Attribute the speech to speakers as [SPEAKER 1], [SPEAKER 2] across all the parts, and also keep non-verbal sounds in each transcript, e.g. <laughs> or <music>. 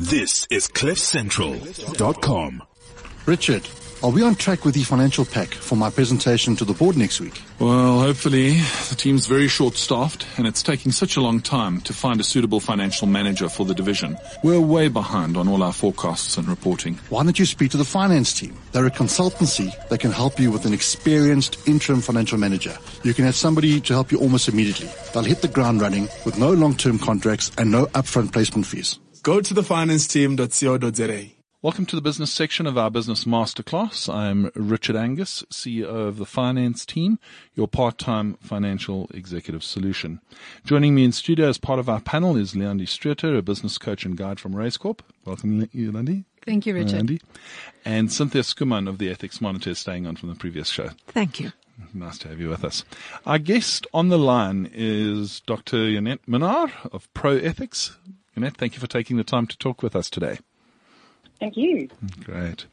[SPEAKER 1] This is CliffCentral.com.
[SPEAKER 2] Richard, are we on track with the financial pack for my presentation to the board next week?
[SPEAKER 3] Well, hopefully. The team's very short staffed and it's taking such a long time to find a suitable financial manager for the division. We're way behind on all our forecasts and reporting.
[SPEAKER 2] Why don't you speak to the finance team? They're a consultancy that can help you with an experienced interim financial manager. You can have somebody to help you almost immediately. They'll hit the ground running with no long-term contracts and no upfront placement fees.
[SPEAKER 4] Go to thefinanceteam.co.za.
[SPEAKER 3] Welcome to the business section of our business masterclass. I'm Richard Angus, CEO of the finance team, your part-time financial executive solution. Joining me in studio as part of our panel is Leandi Streeter, a business coach and guide from Raizcorp. Welcome, Leandi.
[SPEAKER 5] Thank you, Richard.
[SPEAKER 3] Leandi. And Cynthia Schoeman of the Ethics Monitor staying on from the previous show.
[SPEAKER 5] Thank you.
[SPEAKER 3] Nice to have you with us. Our guest on the line is Dr. Janette Minnaar of ProEthics. Thank you for taking the time to talk with us today.
[SPEAKER 6] Thank you.
[SPEAKER 3] Great.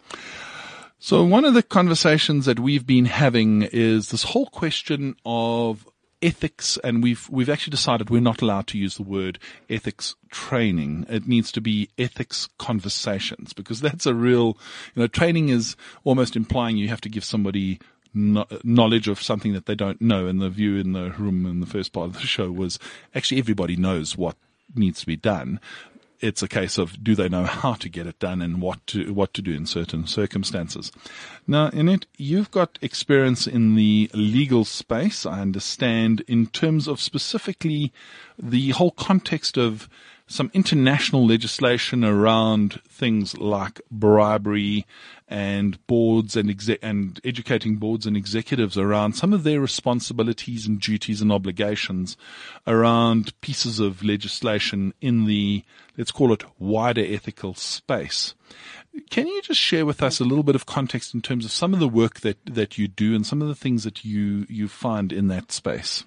[SPEAKER 3] So one of the conversations that we've been having is this whole question of ethics and we've we've actually decided we're not allowed to use the word ethics training it needs to be ethics conversations because that's a real you know training is almost implying you have to give somebody knowledge of something that they don't know and the view in the room in the first part of the show was actually everybody knows what needs to be done it's a case of do they know <laughs> how to get it done and what to what to do in certain circumstances. Now, in it, you've got experience in the legal space. I understand in terms of specifically the whole context of some international legislation around things like bribery and boards and exec- and educating boards and executives around some of their responsibilities and duties and obligations around pieces of legislation in the let's call it wider ethical space. Can you just share with us a little bit of context in terms of some of the work that, that you do and some of the things that you, you find in that space?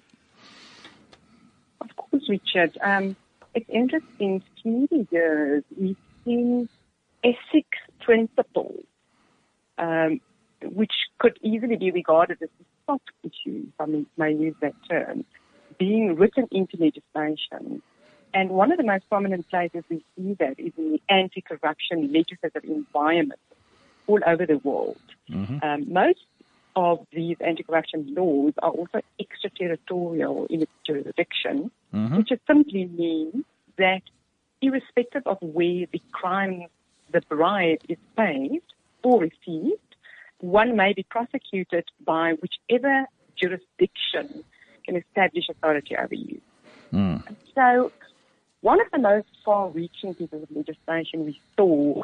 [SPEAKER 6] Of course, Richard. Um, it's interesting. Through the years, we've seen ethics principles, um, which could easily be regarded as a soft issue, if I may use that term, being written into legislation. And one of the most prominent places we see that is in the anti-corruption legislative environment all over the world. Mm-hmm. Um, most of these anti-corruption laws are also extraterritorial in its jurisdiction, mm-hmm. which simply means that irrespective of where the crime, the bribe is paid or received, one may be prosecuted by whichever jurisdiction can establish authority over you. Mm. So one of the most far-reaching pieces of legislation we saw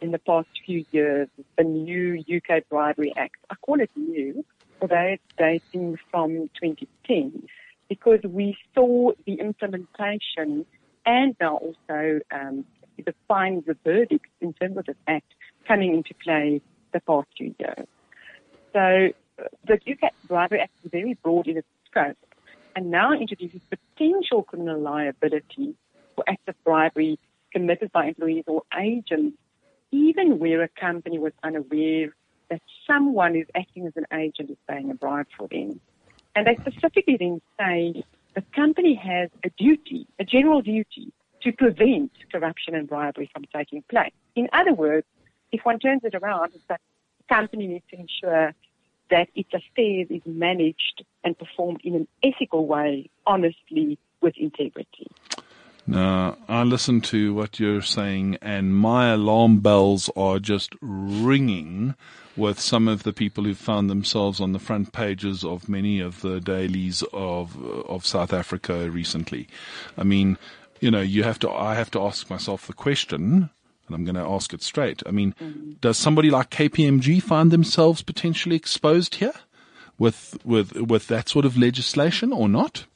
[SPEAKER 6] in the past few years is the new UK Bribery Act. I call it new, although it's dating from 2010, because we saw the implementation and now also um, the fines, the verdicts in terms of this act coming into play the past few years. So the UK Bribery Act is very broad in its scope and now introduces potential criminal liability for acts of bribery committed by employees or agents, even where a company was unaware that someone who's acting as an agent is paying a bribe for them. And they specifically then say the company has a duty, a general duty, to prevent corruption and bribery from taking place. In other words, if one turns it around, it's that the company needs to ensure that its affairs is managed and performed in an ethical way, honestly, with integrity.
[SPEAKER 3] Now, I listen to what you're saying, and my alarm bells are just ringing with some of the people who found themselves on the front pages of many of the dailies of of South Africa recently. I mean, you know, you have to. I have to ask myself the question, and I'm going to ask it straight. I mean, mm-hmm. does somebody like KPMG find themselves potentially exposed here with with with that sort of legislation or not?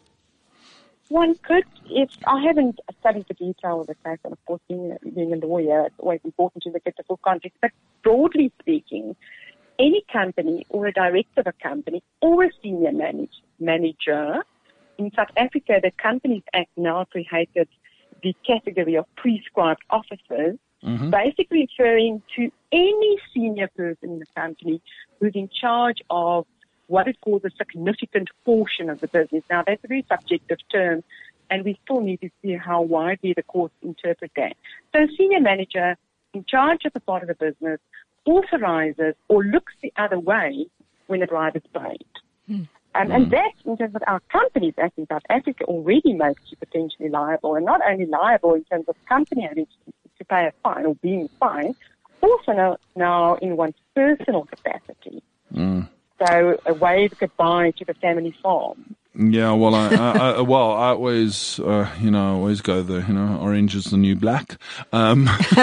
[SPEAKER 6] One could, if I haven't studied the detail of the case, and of course, being, being a lawyer, it's always important to look at the full context. But broadly speaking, any company or a director of a company or a senior manage, manager in South Africa, the Companies Act now created the category of prescribed officers, mm-hmm. basically referring to any senior person in the company who's in charge of what it calls a significant portion of the business. Now, that's a very subjective term and we still need to see how widely the courts interpret that. So a senior manager in charge of a part of the business authorizes or looks the other way when a bribe is paid. Um, And that, in terms of our companies Act in South Africa, already makes you potentially liable, and not only liable in terms of company having to, to pay a fine or being fined, also now, now in one's personal capacity. So a wave goodbye to the family farm.
[SPEAKER 3] Yeah, well, I, I, I well, I always, uh, you know, I always go the, you know, orange is the new black. Um, <laughs>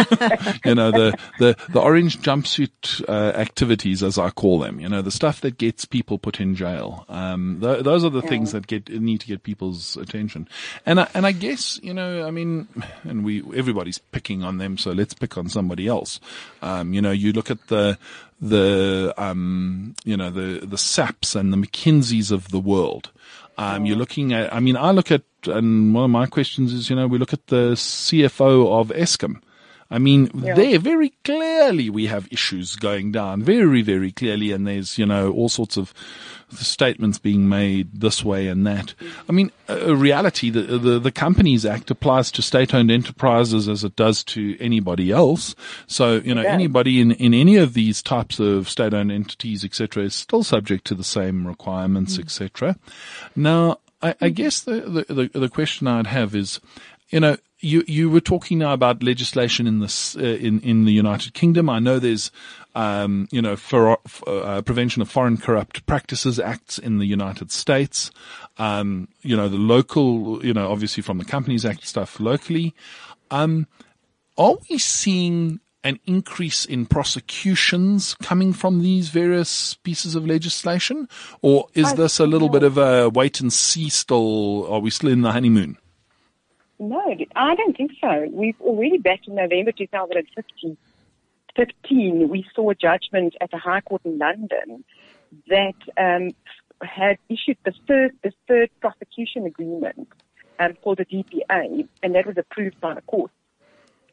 [SPEAKER 3] you know, the, the, the orange jumpsuit, uh, activities, as I call them, you know, the stuff that gets people put in jail. Um, th- those are the things that get, need to get people's attention. And I, and I guess, you know, I mean, and we, everybody's picking on them, so let's pick on somebody else. Um, you know, you look at the, the, um, you know, the, the SAPs and the McKinseys of the world. Um, you're looking at, I mean, I look at, and one of my questions is, you know, we look at the CFO of Eskom. I mean, there very clearly we have issues going down, very, very clearly, and there's, you know, all sorts of statements being made this way and that. Mm-hmm. I mean, a reality, the, the, the Companies Act applies to state-owned enterprises as it does to anybody else. So, you know, anybody in, in any of these types of state-owned entities, etc., is still subject to the same requirements, mm. etc. Now, I, I mm-hmm. guess the, the, the, the question I'd have is, you know, you you were talking now about legislation in this uh, in in the United Kingdom. I know there's um, you know for, uh, prevention of foreign corrupt practices acts in the United States. Um, you know the local, you know obviously from the Companies Act stuff locally. Um, are we seeing an increase in prosecutions coming from these various pieces of legislation, or is this a little bit of a wait and see? Still, are we still in the honeymoon?
[SPEAKER 6] No, I don't think so. We've already back in November 2015, we saw a judgment at the High Court in London that um, had issued the third, the third prosecution agreement um, for the DPA, and that was approved by the court.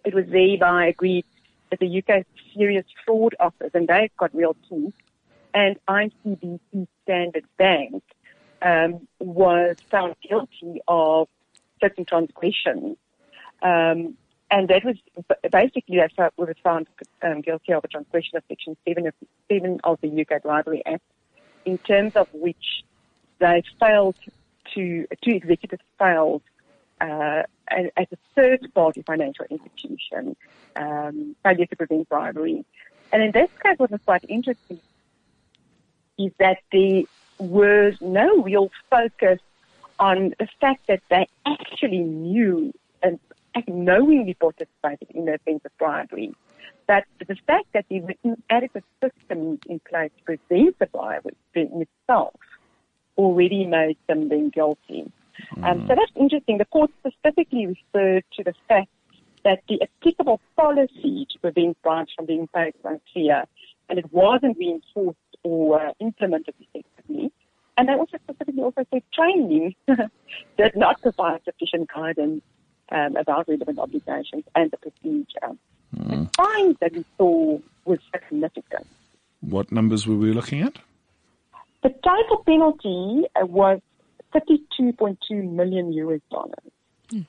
[SPEAKER 6] It was thereby agreed that the UK Serious Fraud Office, and they've got real teeth, and ICBC Standard Bank um, was found guilty of certain transgressions. Um, and that was basically that was found um, guilty of a transgression of Section 7 of, 7 of the UK Bribery Act, in terms of which they failed to, two executives failed uh, as a third party financial institution, um, failure to prevent bribery. And in this case, what was quite interesting is that there was no real focus on the fact that they actually knew and knowingly participated in the offence of bribery. But the fact that there were inadequate systems in place to prevent the bribery in itself already made them then guilty. Um, so that's interesting. The court specifically referred to the fact that the applicable policy to prevent bribes from being paid was unclear and it wasn't reinforced or uh, implemented effectively. And they also specifically also said training <laughs> did not provide sufficient guidance um, about relevant obligations and the procedure. The fines that we saw was significant.
[SPEAKER 3] What numbers were we looking at?
[SPEAKER 6] The total penalty uh, was 32.2 million US dollars.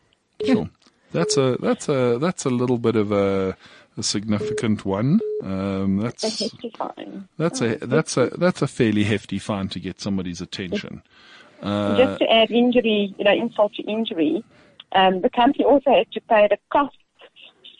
[SPEAKER 3] Sure. That's a that's a that's a little bit of a, a significant one. Um,
[SPEAKER 6] A
[SPEAKER 3] that's
[SPEAKER 6] hefty fine.
[SPEAKER 3] that's a that's a that's a fairly hefty fine to get somebody's attention. Uh,
[SPEAKER 6] Just to add injury, you know, insult to injury, um, the company also had to pay the costs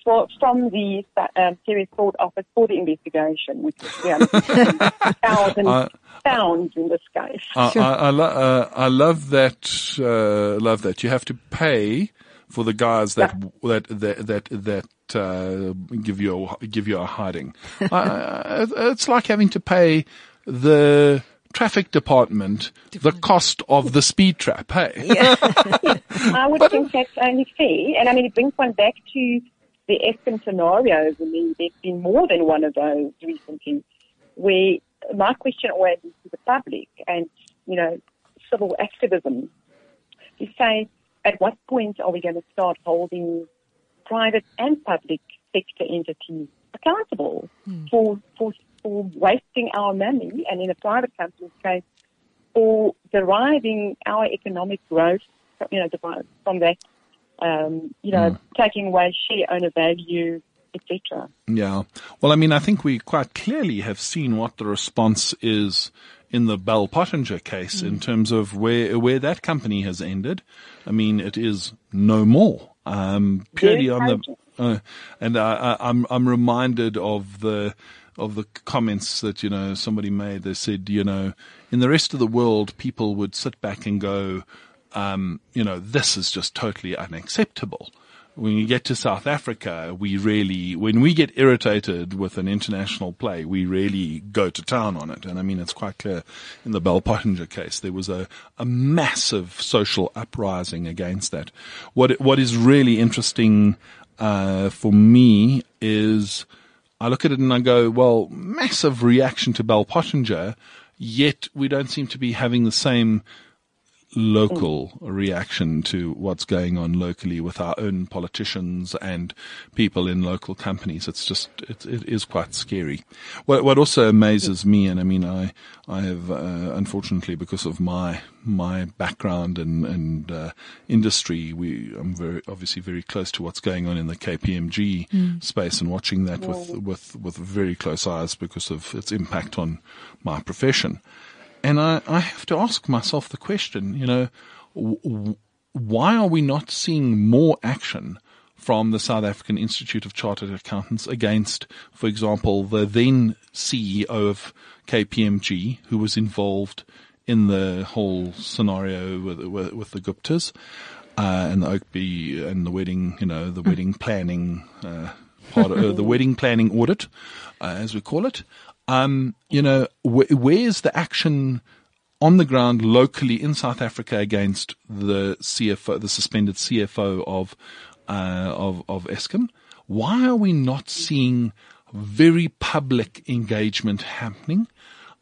[SPEAKER 6] for, from the um, serious fraud office for the investigation, which was 350,000 <laughs>
[SPEAKER 3] I-
[SPEAKER 6] pounds in this case.
[SPEAKER 3] I, I, I, lo- uh, I love that. Uh, love that you have to pay for the guys that that that that that uh, give you a, give you a hiding. <laughs> I, I, it's like having to pay the traffic department the cost of the speed trap. Hey, <laughs> <laughs>
[SPEAKER 6] I would think that's only fair. And I mean, it brings one back to the Eskom scenarios. I mean, there's been more than one of those recently where my question always is to the public and, you know, civil activism You say, at what point are we going to start holding private and public sector entities accountable hmm. for, for, for wasting our money and in a private company's case, for deriving our economic growth you know, from that, um, you know, hmm. taking away share owner value, etc.
[SPEAKER 3] Yeah. Well, I mean, I think we quite clearly have seen what the response is in the Bell Pottinger case hmm. in terms of where where that company has ended. I mean, it is no more. Um, purely
[SPEAKER 6] Very
[SPEAKER 3] on the, uh, and I, I, I'm I'm reminded of the of the comments that you know somebody made. They said, you know, in the rest of the world, people would sit back and go, um, you know, this is just totally unacceptable. When you get to South Africa, we really, when we get irritated with an international play, we really go to town on it. And I mean, it's quite clear in the Bell Pottinger case, there was a, a massive social uprising against that. What, what is really interesting, uh, for me is I look at it and I go, well, massive reaction to Bell Pottinger, yet we don't seem to be having the same local reaction to what's going on locally with our own politicians and people in local companies. It's just, it, it is quite scary. What, what also amazes me, and I mean, I, I have, uh, unfortunately, because of my, my background and, and, uh, industry, we, I'm very, obviously very close to what's going on in the KPMG space and watching that with, with, with very close eyes because of its impact on my profession. And I, I have to ask myself the question, you know, w- why are we not seeing more action from the South African Institute of Chartered Accountants against, for example, the then CEO of KPMG, who was involved in the whole scenario with, with, with the Guptas, uh, and the Oakbay and the wedding, you know, the wedding planning, uh, part of, uh, the wedding planning audit, uh, as we call it. Um, you know, wh- where's the action on the ground locally in South Africa against the CFO, the suspended CFO of uh, of of Eskom? Why are we not seeing very public engagement happening?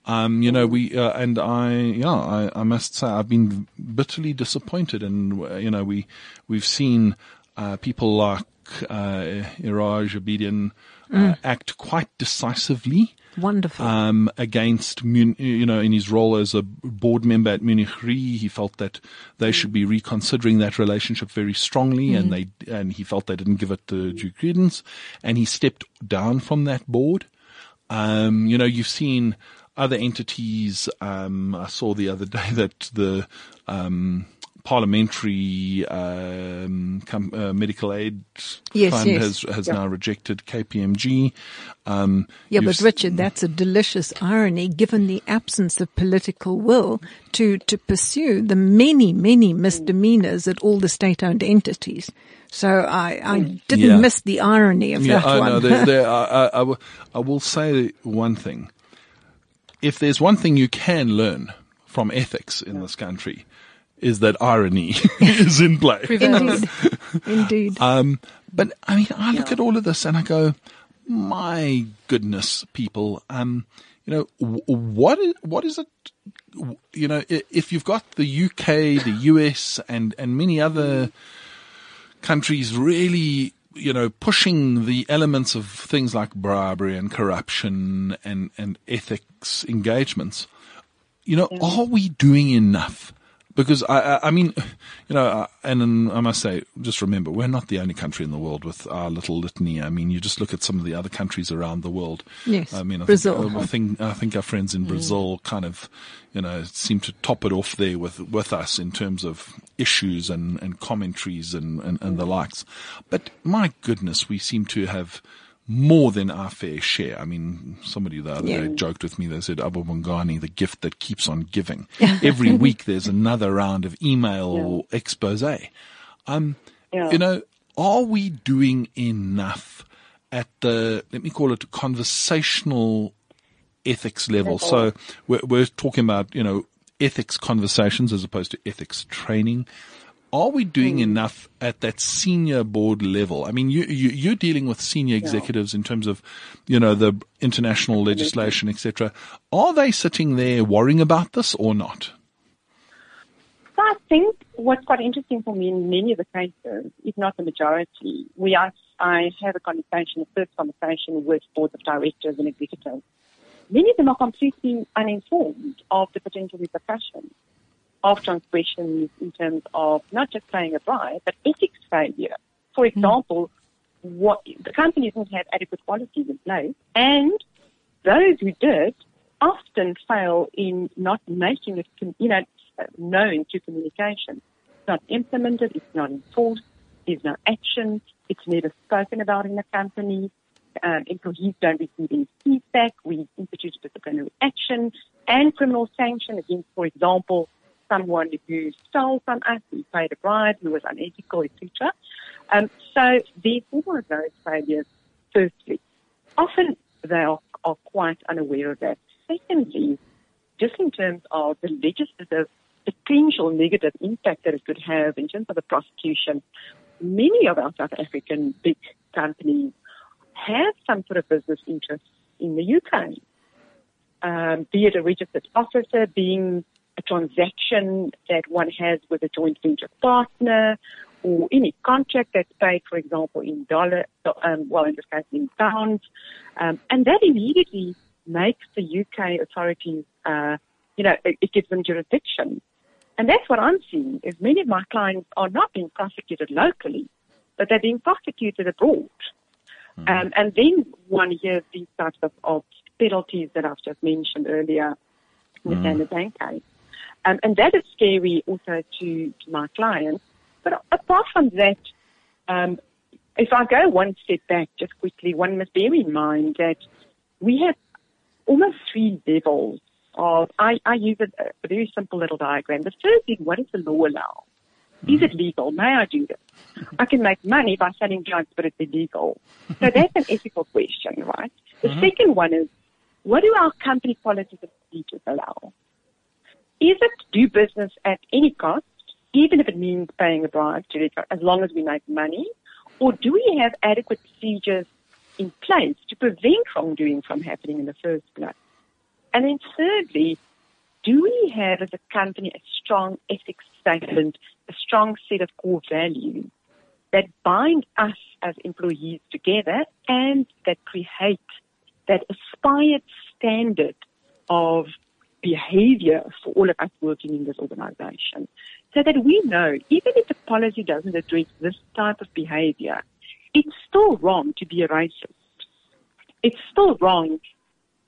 [SPEAKER 3] Um, you know, we uh, and I, yeah, I, I must say I've been bitterly disappointed, and uh, you know, we we've seen uh, people like uh, Iraj Abedian uh, act quite decisively
[SPEAKER 5] Wonderful.
[SPEAKER 3] um, against, you know, in his role as a board member at Munich Re, he felt that they should be reconsidering that relationship very strongly, and they and he felt they didn't give it the due credence, and he stepped down from that board. Um, you know, you've seen other entities. Um, I saw the other <laughs> day that the um, parliamentary um, com- uh, medical aid
[SPEAKER 5] Yes,
[SPEAKER 3] fund
[SPEAKER 5] yes.
[SPEAKER 3] has has now rejected KPMG. Um,
[SPEAKER 5] Yeah, but Richard, that's a delicious irony given the absence of political will to, to pursue the many, many misdemeanors at all the state-owned entities. So I, I didn't
[SPEAKER 3] Yeah.
[SPEAKER 5] miss the irony of
[SPEAKER 3] Yeah,
[SPEAKER 5] that
[SPEAKER 3] I
[SPEAKER 5] one.
[SPEAKER 3] know. There, there, <laughs> I, I, I, will, I will say one thing. If there's one thing you can learn from ethics in this country, is that irony <laughs> is in play.
[SPEAKER 5] Indeed. Indeed.
[SPEAKER 3] Um, but I mean, I look at all of this and I go, my goodness, people. Um, you know, w- what is, what is it? You know, if you've got the UK, the US, and and many other countries really, you know, pushing the elements of things like bribery and corruption and and ethics engagements, you know, are we doing enough? Because I, I, mean, you know, and I must say, just remember, we're not the only country in the world with our little litany. I mean, you just look at some of the other countries around the world.
[SPEAKER 5] Yes,
[SPEAKER 3] I mean, I
[SPEAKER 5] Brazil.
[SPEAKER 3] Think, I think I think our friends in mm. Brazil kind of, you know, seem to top it off there with with us in terms of issues and and commentaries and and, and the mm. likes. But my goodness, we seem to have more than our fair share. I mean, somebody the other
[SPEAKER 5] Yeah.
[SPEAKER 3] day joked with me. They said, Abu Bongani, the gift that keeps on giving. <laughs> Every week there's another round of email or expose. Um,
[SPEAKER 6] Yeah.
[SPEAKER 3] you know, are we doing enough at the, let me call it conversational ethics level? So we're, we're talking about, you know, ethics conversations as opposed to ethics training. Are we doing hmm. enough at that senior board level? I mean, you, you, you're dealing with senior executives in terms of, you know, the international legislation, etc. Are they sitting there worrying about this or not?
[SPEAKER 6] So I think what's quite interesting for me in many of the cases, if not the majority, we are, I have a conversation, a first conversation with boards of directors and executives. Many of them are completely uninformed of the potential repercussions. Of transgressions in terms of not just paying a bribe, but ethics failure. For example, what the company didn't have adequate policies in place, and those who did often fail in not making it, you know, known to communication. It's not implemented, it's not enforced, there's no action, it's never spoken about in the company. Um, employees don't receive any feedback. We institute disciplinary action and criminal sanction against, for example, someone who stole from us, who paid a bribe, who was unethical, etc. Um, so therefore, those failures, firstly, often they are, are quite unaware of that. Secondly, just in terms of the legislative potential negative impact that it could have in terms of the prosecution, many of our South African big companies have some sort of business interest in the UK, um, be it a registered officer, being a transaction that one has with a joint venture partner, or any contract that's paid, for example, in dollar, um, well, in this case, in pounds, um, and that immediately makes the UK authorities, uh, you know, it, it gives them jurisdiction. And that's what I'm seeing is many of my clients are not being prosecuted locally, but they're being prosecuted abroad. Um, and then one hears these types of, of penalties that I've just mentioned earlier within the bank case. Um, and that is scary also to, to my clients. But apart from that, um, if I go one step back just quickly, one must bear in mind that we have almost three levels of, I, I use a, a very simple little diagram. The first is what does the law allow? Is it legal? May I do this? I can make money by selling drugs, but it's illegal. So that's an ethical question, right? The second one is, what do our company policies and procedures allow? Is it do business at any cost, even if it means paying a bribe to as long as we make money? Or do we have adequate procedures in place to prevent wrongdoing from happening in the first place? And then thirdly, do we have as a company a strong ethics statement, a strong set of core values that bind us as employees together and that create that aspired standard of behavior for all of us working in this organization so that we know even if the policy doesn't address this type of behavior, it's still wrong to be a racist. It's still wrong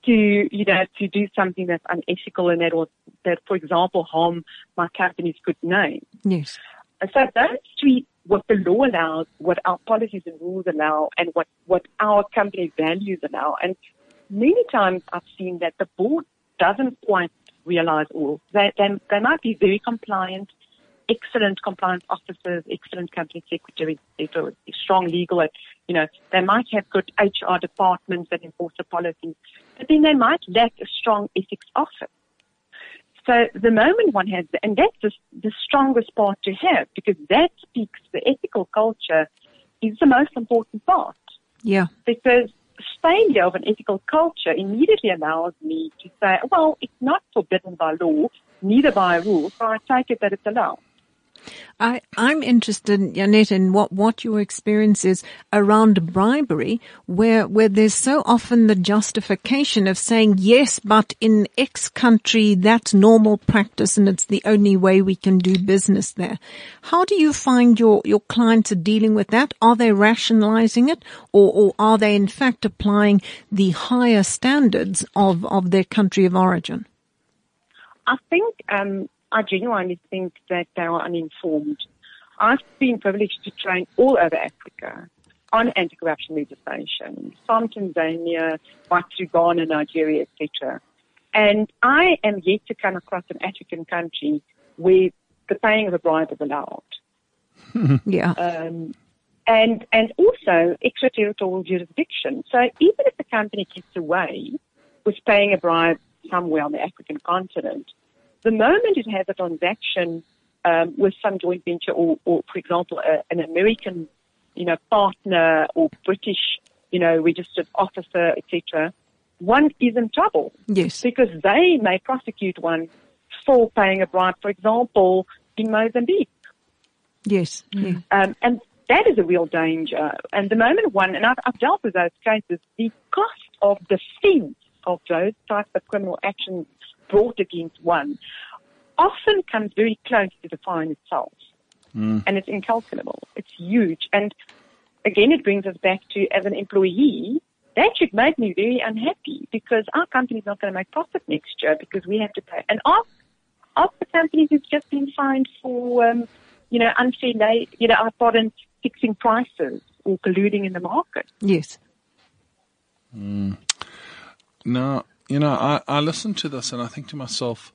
[SPEAKER 6] to, you know, to do something that's unethical and that will, that, for example, harm my company's good name.
[SPEAKER 5] Yes.
[SPEAKER 6] And so those three, what the law allows, what our policies and rules allow, and what, what our company values allow. And many times I've seen that the board doesn't quite realize all. They, they, they might be very compliant, excellent compliance officers, excellent company secretaries, strong legal, you know, they might have good HR departments that enforce the policies, but then they might lack a strong ethics office. So the moment one has, and that's the, the strongest part to have because that speaks, the ethical culture is the most important part
[SPEAKER 5] Yeah.
[SPEAKER 6] because failure of an ethical culture immediately allows me to say, well, it's not forbidden by law, neither by rule, so I take it that it's allowed.
[SPEAKER 5] I, I'm interested, Janette, in what, what your experience is around bribery, where, where there's so often the justification of saying, yes, but in X country, that's normal practice and it's the only way we can do business there. How do you find your, your clients are dealing with that? Are they rationalizing it or, or are they in fact applying the higher standards of, of their country of origin?
[SPEAKER 6] I think um, I genuinely think that they are uninformed. I've been privileged to train all over Africa on anti-corruption legislation, from Tanzania, right through Ghana, Nigeria, etc. And I am yet to come across an African country where the paying of a bribe is allowed. <laughs>
[SPEAKER 5] Yeah.
[SPEAKER 6] Um, and and also extraterritorial jurisdiction. So even if the company gets away with paying a bribe somewhere on the African continent, the moment it has a transaction um, with some joint venture or, or for example, a, an American, you know, partner or British, you know, registered officer, etc., one is in trouble
[SPEAKER 5] Yes.
[SPEAKER 6] because they may prosecute one for paying a bribe, for example, in Mozambique.
[SPEAKER 5] Yes. Yeah.
[SPEAKER 6] Um, and that is a real danger. And the moment one, and I've, I've dealt with those cases, the cost of defense of those types of criminal actions brought against one often comes very close to the fine itself. And it's incalculable. It's huge. And again, it brings us back to as an employee, that should make me very unhappy because our company's not going to make profit next year because we have to pay. And ask, ask the companies who've just been fined for, um, you know, unfair, la- you know, I pardon, fixing prices or colluding in the market.
[SPEAKER 5] Yes.
[SPEAKER 3] Now, you know, I, I listen to this and I think to myself,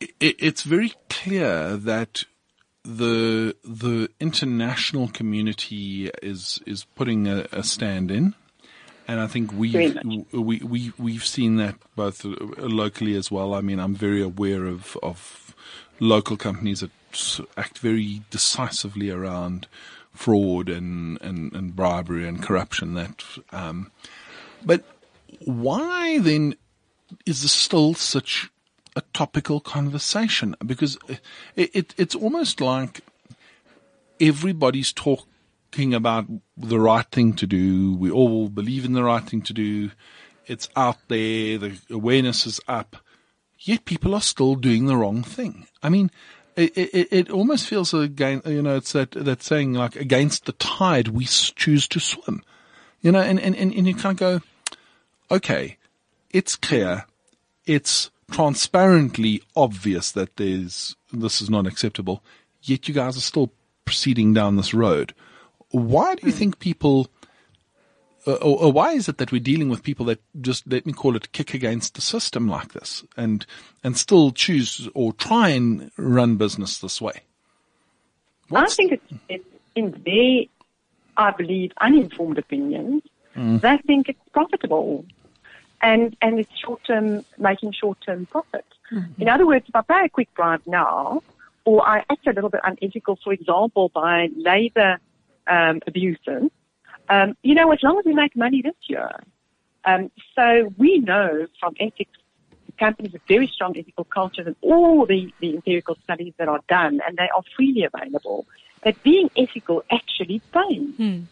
[SPEAKER 3] i it's very clear that the the international community is is putting a, a stand in, and I think we
[SPEAKER 6] Very much.
[SPEAKER 3] we we we've seen that both locally as well. I mean, I'm very aware of of local companies that act very decisively around fraud and and, and bribery and corruption. That, um, but why then is this still such a topical conversation? Because it, it it's almost like everybody's talking about the right thing to do. We all believe in the right thing to do. It's out there. The awareness is up. Yet people are still doing the wrong thing. I mean, it, it, it almost feels again, you know, it's that, that saying like against the tide, we choose to swim, you know, and, and, and, and you kind of go, okay, it's clear, it's transparently obvious that there's this is not acceptable, yet you guys are still proceeding down this road. Why do you think people, uh, or, or why is it that we're dealing with people that just let me call it kick against the system like this, and and still choose or try and run business this way?
[SPEAKER 6] I think it's, it's in their, I believe, uninformed opinions. They think it's profitable, and and it's short term, making short term profit. In other words, if I pay a quick bribe now, or I act a little bit unethical, for example, by labour um, abuses, um, you know, as long as we make money this year. Um, so we know from ethics companies with very strong ethical cultures and all the, the empirical studies that are done, and they are freely available, that being ethical actually pays.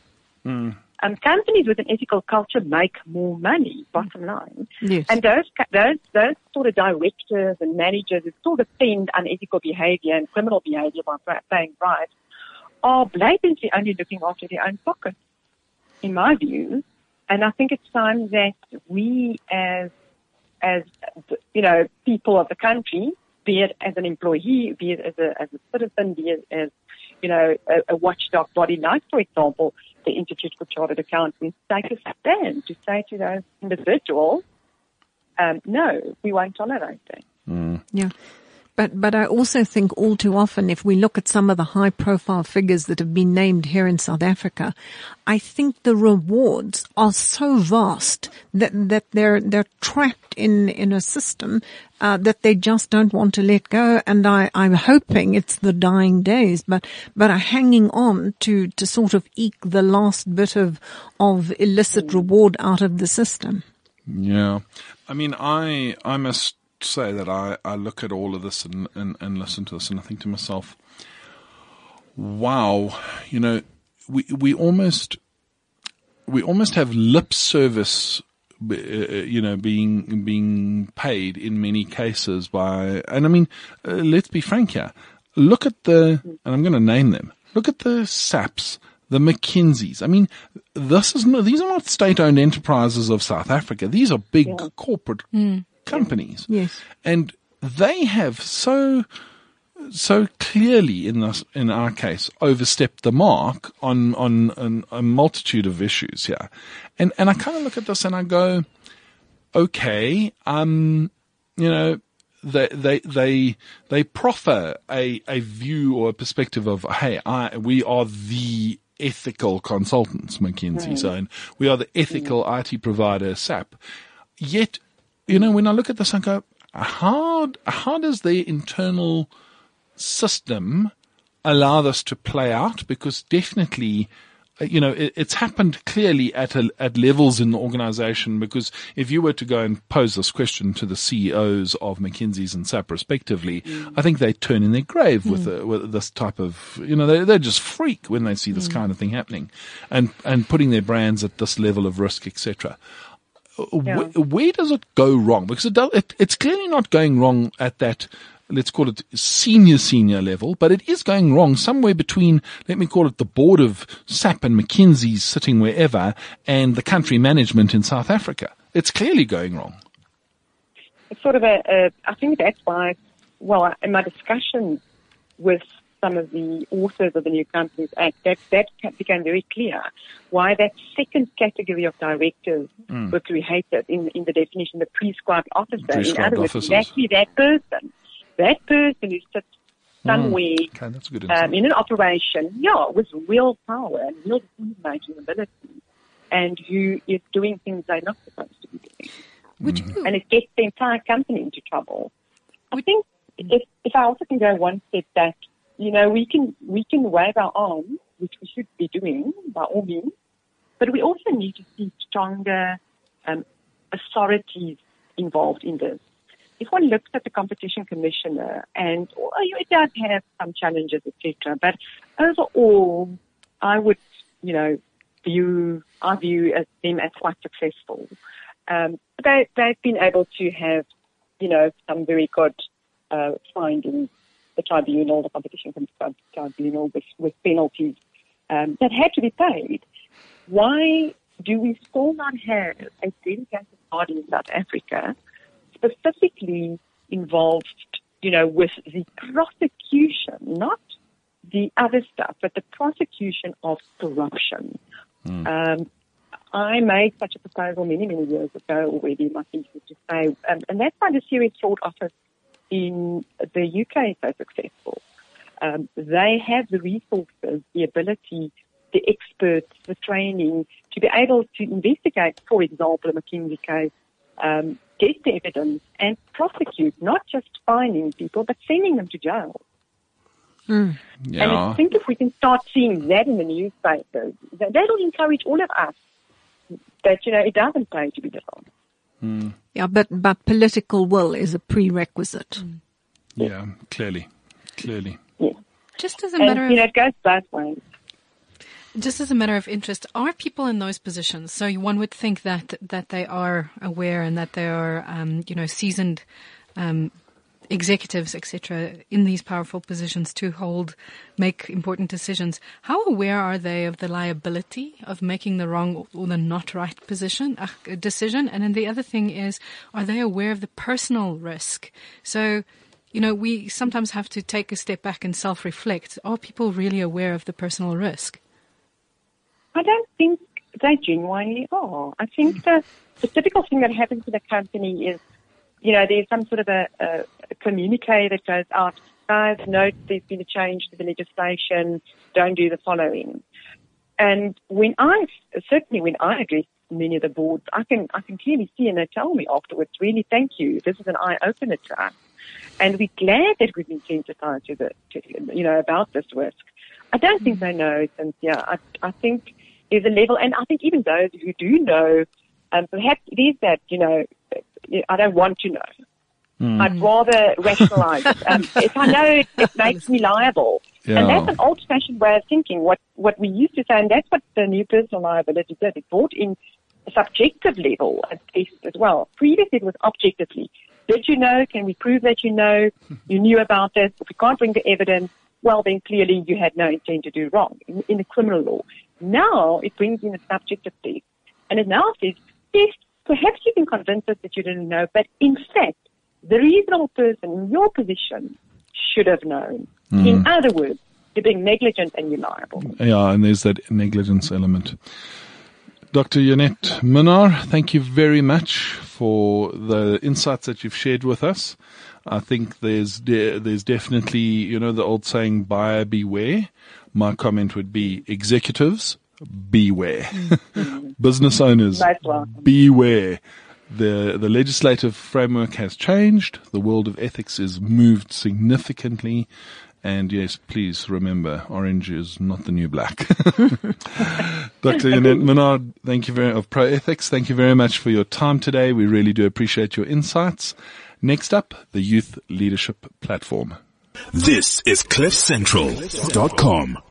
[SPEAKER 6] Um, companies with an ethical culture make more money, bottom line.
[SPEAKER 5] Yes.
[SPEAKER 6] And those, those, those sort of directors and managers who still defend unethical behavior and criminal behavior by paying bribes are blatantly only looking after their own pockets, in my view. And I think it's time that we as as you know people of the country, be it as an employee, be it as a as a citizen, be it as you know a, a watchdog body like, for example, the Institute for Chartered Accountants, take a stand to say to those individuals, um, no, we won't tolerate that.
[SPEAKER 5] Yeah. But, but I also think all too often, if we look at some of the high profile figures that have been named here in South Africa, I think the rewards are so vast that, that they're, they're trapped in, in a system, uh, that they just don't want to let go. And I, I'm hoping it's the dying days, but, but are hanging on to, to sort of eke the last bit of, of illicit reward out of the system.
[SPEAKER 3] Yeah. I mean, I, I must say that I, I look at all of this and, and, and listen to this and I think to myself, wow, you know, we, we almost, we almost have lip service, uh, you know, being, being paid in many cases by, and I mean, uh, let's be frank here. Look at the, and I'm going to name them. Look at the SAPs, the McKinseys. I mean, this is no, these are not state-owned enterprises of South Africa. These are big corporate companies.
[SPEAKER 5] Yes.
[SPEAKER 3] And they have so so clearly in this in our case overstepped the mark on on, on a multitude of issues here. And and I kind of look at this and I go, okay, um, you know, they they they they proffer a a view or a perspective of hey, I we are the ethical consultants, McKinsey, so and we are the ethical IT provider, SAP. Yet, you know, when I look at this, I go, how how does their internal system allow this to play out? Because definitely, uh, you know, it, it's happened clearly at a, at levels in the organization. Because if you were to go and pose this question to the CEOs of McKinsey's and SAP respectively, I think they turn in their grave with, uh, with this type of, you know, they, they just freak when they see this kind of thing happening, and and putting their brands at this level of risk, etc wh- where does it go wrong? Because it, does, it, it's clearly not going wrong at that, let's call it senior, senior level, but it is going wrong somewhere between, let me call it the board of SAP and McKinsey's sitting wherever and the country management in South Africa. It's clearly going wrong.
[SPEAKER 6] It's sort of a, a I think that's why, well, in my discussion with some of the authors of the New Companies Act, that, that became very clear why that second category of directors
[SPEAKER 3] Mm.
[SPEAKER 6] were created in, in the definition, the prescribed officer.
[SPEAKER 3] Prescribed
[SPEAKER 6] in other words,
[SPEAKER 3] officers.
[SPEAKER 6] exactly that person. That person who sits somewhere
[SPEAKER 3] Okay, that's a good insight.
[SPEAKER 6] um, in an operation, yeah, with real power and real decision-making ability, and who is doing things they're not supposed to be doing
[SPEAKER 5] Would you?
[SPEAKER 6] and it gets the entire company into trouble. I think if, if I also can go one step back, you know, we can we can wave our arms, which we should be doing by all means, but we also need to see stronger um, authorities involved in this. If one looks at the competition commissioner, and well, it does have some challenges, etc., but overall, I would, you know, view I view as them as quite successful. Um, they, they've been able to have, you know, some very good uh, findings. The tribunal, the competition tribunal, with, with penalties um, that had to be paid. Why do we still not have a dedicated body in South Africa specifically involved, you know, with the prosecution, not the other stuff, but the prosecution of corruption? Um, I made such a proposal many, many years ago already my thesis to say, um, and that's why the Serious Fraud Office in the UK is so successful. Um, they have the resources, the ability, the experts, the training to be able to investigate, for example, a McKinsey case, um, get the evidence and prosecute, not just finding people, but sending them to jail. And
[SPEAKER 3] yeah.
[SPEAKER 6] I think if we can start seeing that in the newspapers, that, that'll encourage all of us that, you know, it doesn't pay to be dishonest.
[SPEAKER 5] Yeah, but, but political will is a prerequisite.
[SPEAKER 3] Yeah, clearly. Clearly.
[SPEAKER 6] Yeah.
[SPEAKER 7] Just as a
[SPEAKER 6] And,
[SPEAKER 7] matter
[SPEAKER 6] you know,
[SPEAKER 7] of
[SPEAKER 6] it goes both ways.
[SPEAKER 7] just as a matter of interest, are people in those positions? So one would think that that they are aware and that they are, um, you know, seasoned um, executives, etc., in these powerful positions to hold, make important decisions. How aware are they of the liability of making the wrong or the not right position uh, decision? And then the other thing is, are they aware of the personal risk? So. You know, we sometimes have to take a step back and self-reflect. Are people really aware of the personal risk?
[SPEAKER 6] I don't think they genuinely are. I think the, the typical thing that happens in a company is, you know, there's some sort of a, a, communique that goes out. Guys, note there's been a change to the legislation. Don't do the following. And when I, certainly when I address many of the boards, I can, I can clearly see and they tell me afterwards, really, thank you. This is an eye opener to us. And we're glad that we've been sensitized to the, to, you know, about this risk. I don't think they know, Cynthia. I, I think there's a level, and I think even those who do know, um, perhaps it is that, you know, I don't want to know. I'd rather rationalize. <laughs> Um, if I know it, it makes me liable.
[SPEAKER 3] Yeah.
[SPEAKER 6] And that's an old fashioned way of thinking. What, what we used to say, and that's what the new personal liability did. It brought in a subjective level at least as well. Previously it was objectively. Did you know? Can we prove that you know? You knew about this. If we can't bring the evidence, well then clearly you had no intent to do wrong in, in the criminal law. Now it brings in a subjective piece. And it now says, yes, perhaps you can convince us that you didn't know, but in fact, the reasonable person in your position should have known. Hmm. In other words, you're being negligent and you're liable.
[SPEAKER 3] Yeah, and there's that negligence element. Dr. Janette Minnaar, thank you very much for the insights that you've shared with us. I think there's de- there's definitely you know the old saying buyer beware. My comment would be executives beware, <laughs> business owners
[SPEAKER 6] Most
[SPEAKER 3] beware. The the legislative framework has changed. The world of ethics is moved significantly. And yes, please remember, orange is not the new black. <laughs> Dr. <laughs> Janette Minnaar, thank you very of ProEthics. Thank you very much for your time today. We really do appreciate your insights. Next up, the Youth Leadership Platform.
[SPEAKER 1] This is CliffCentral.com.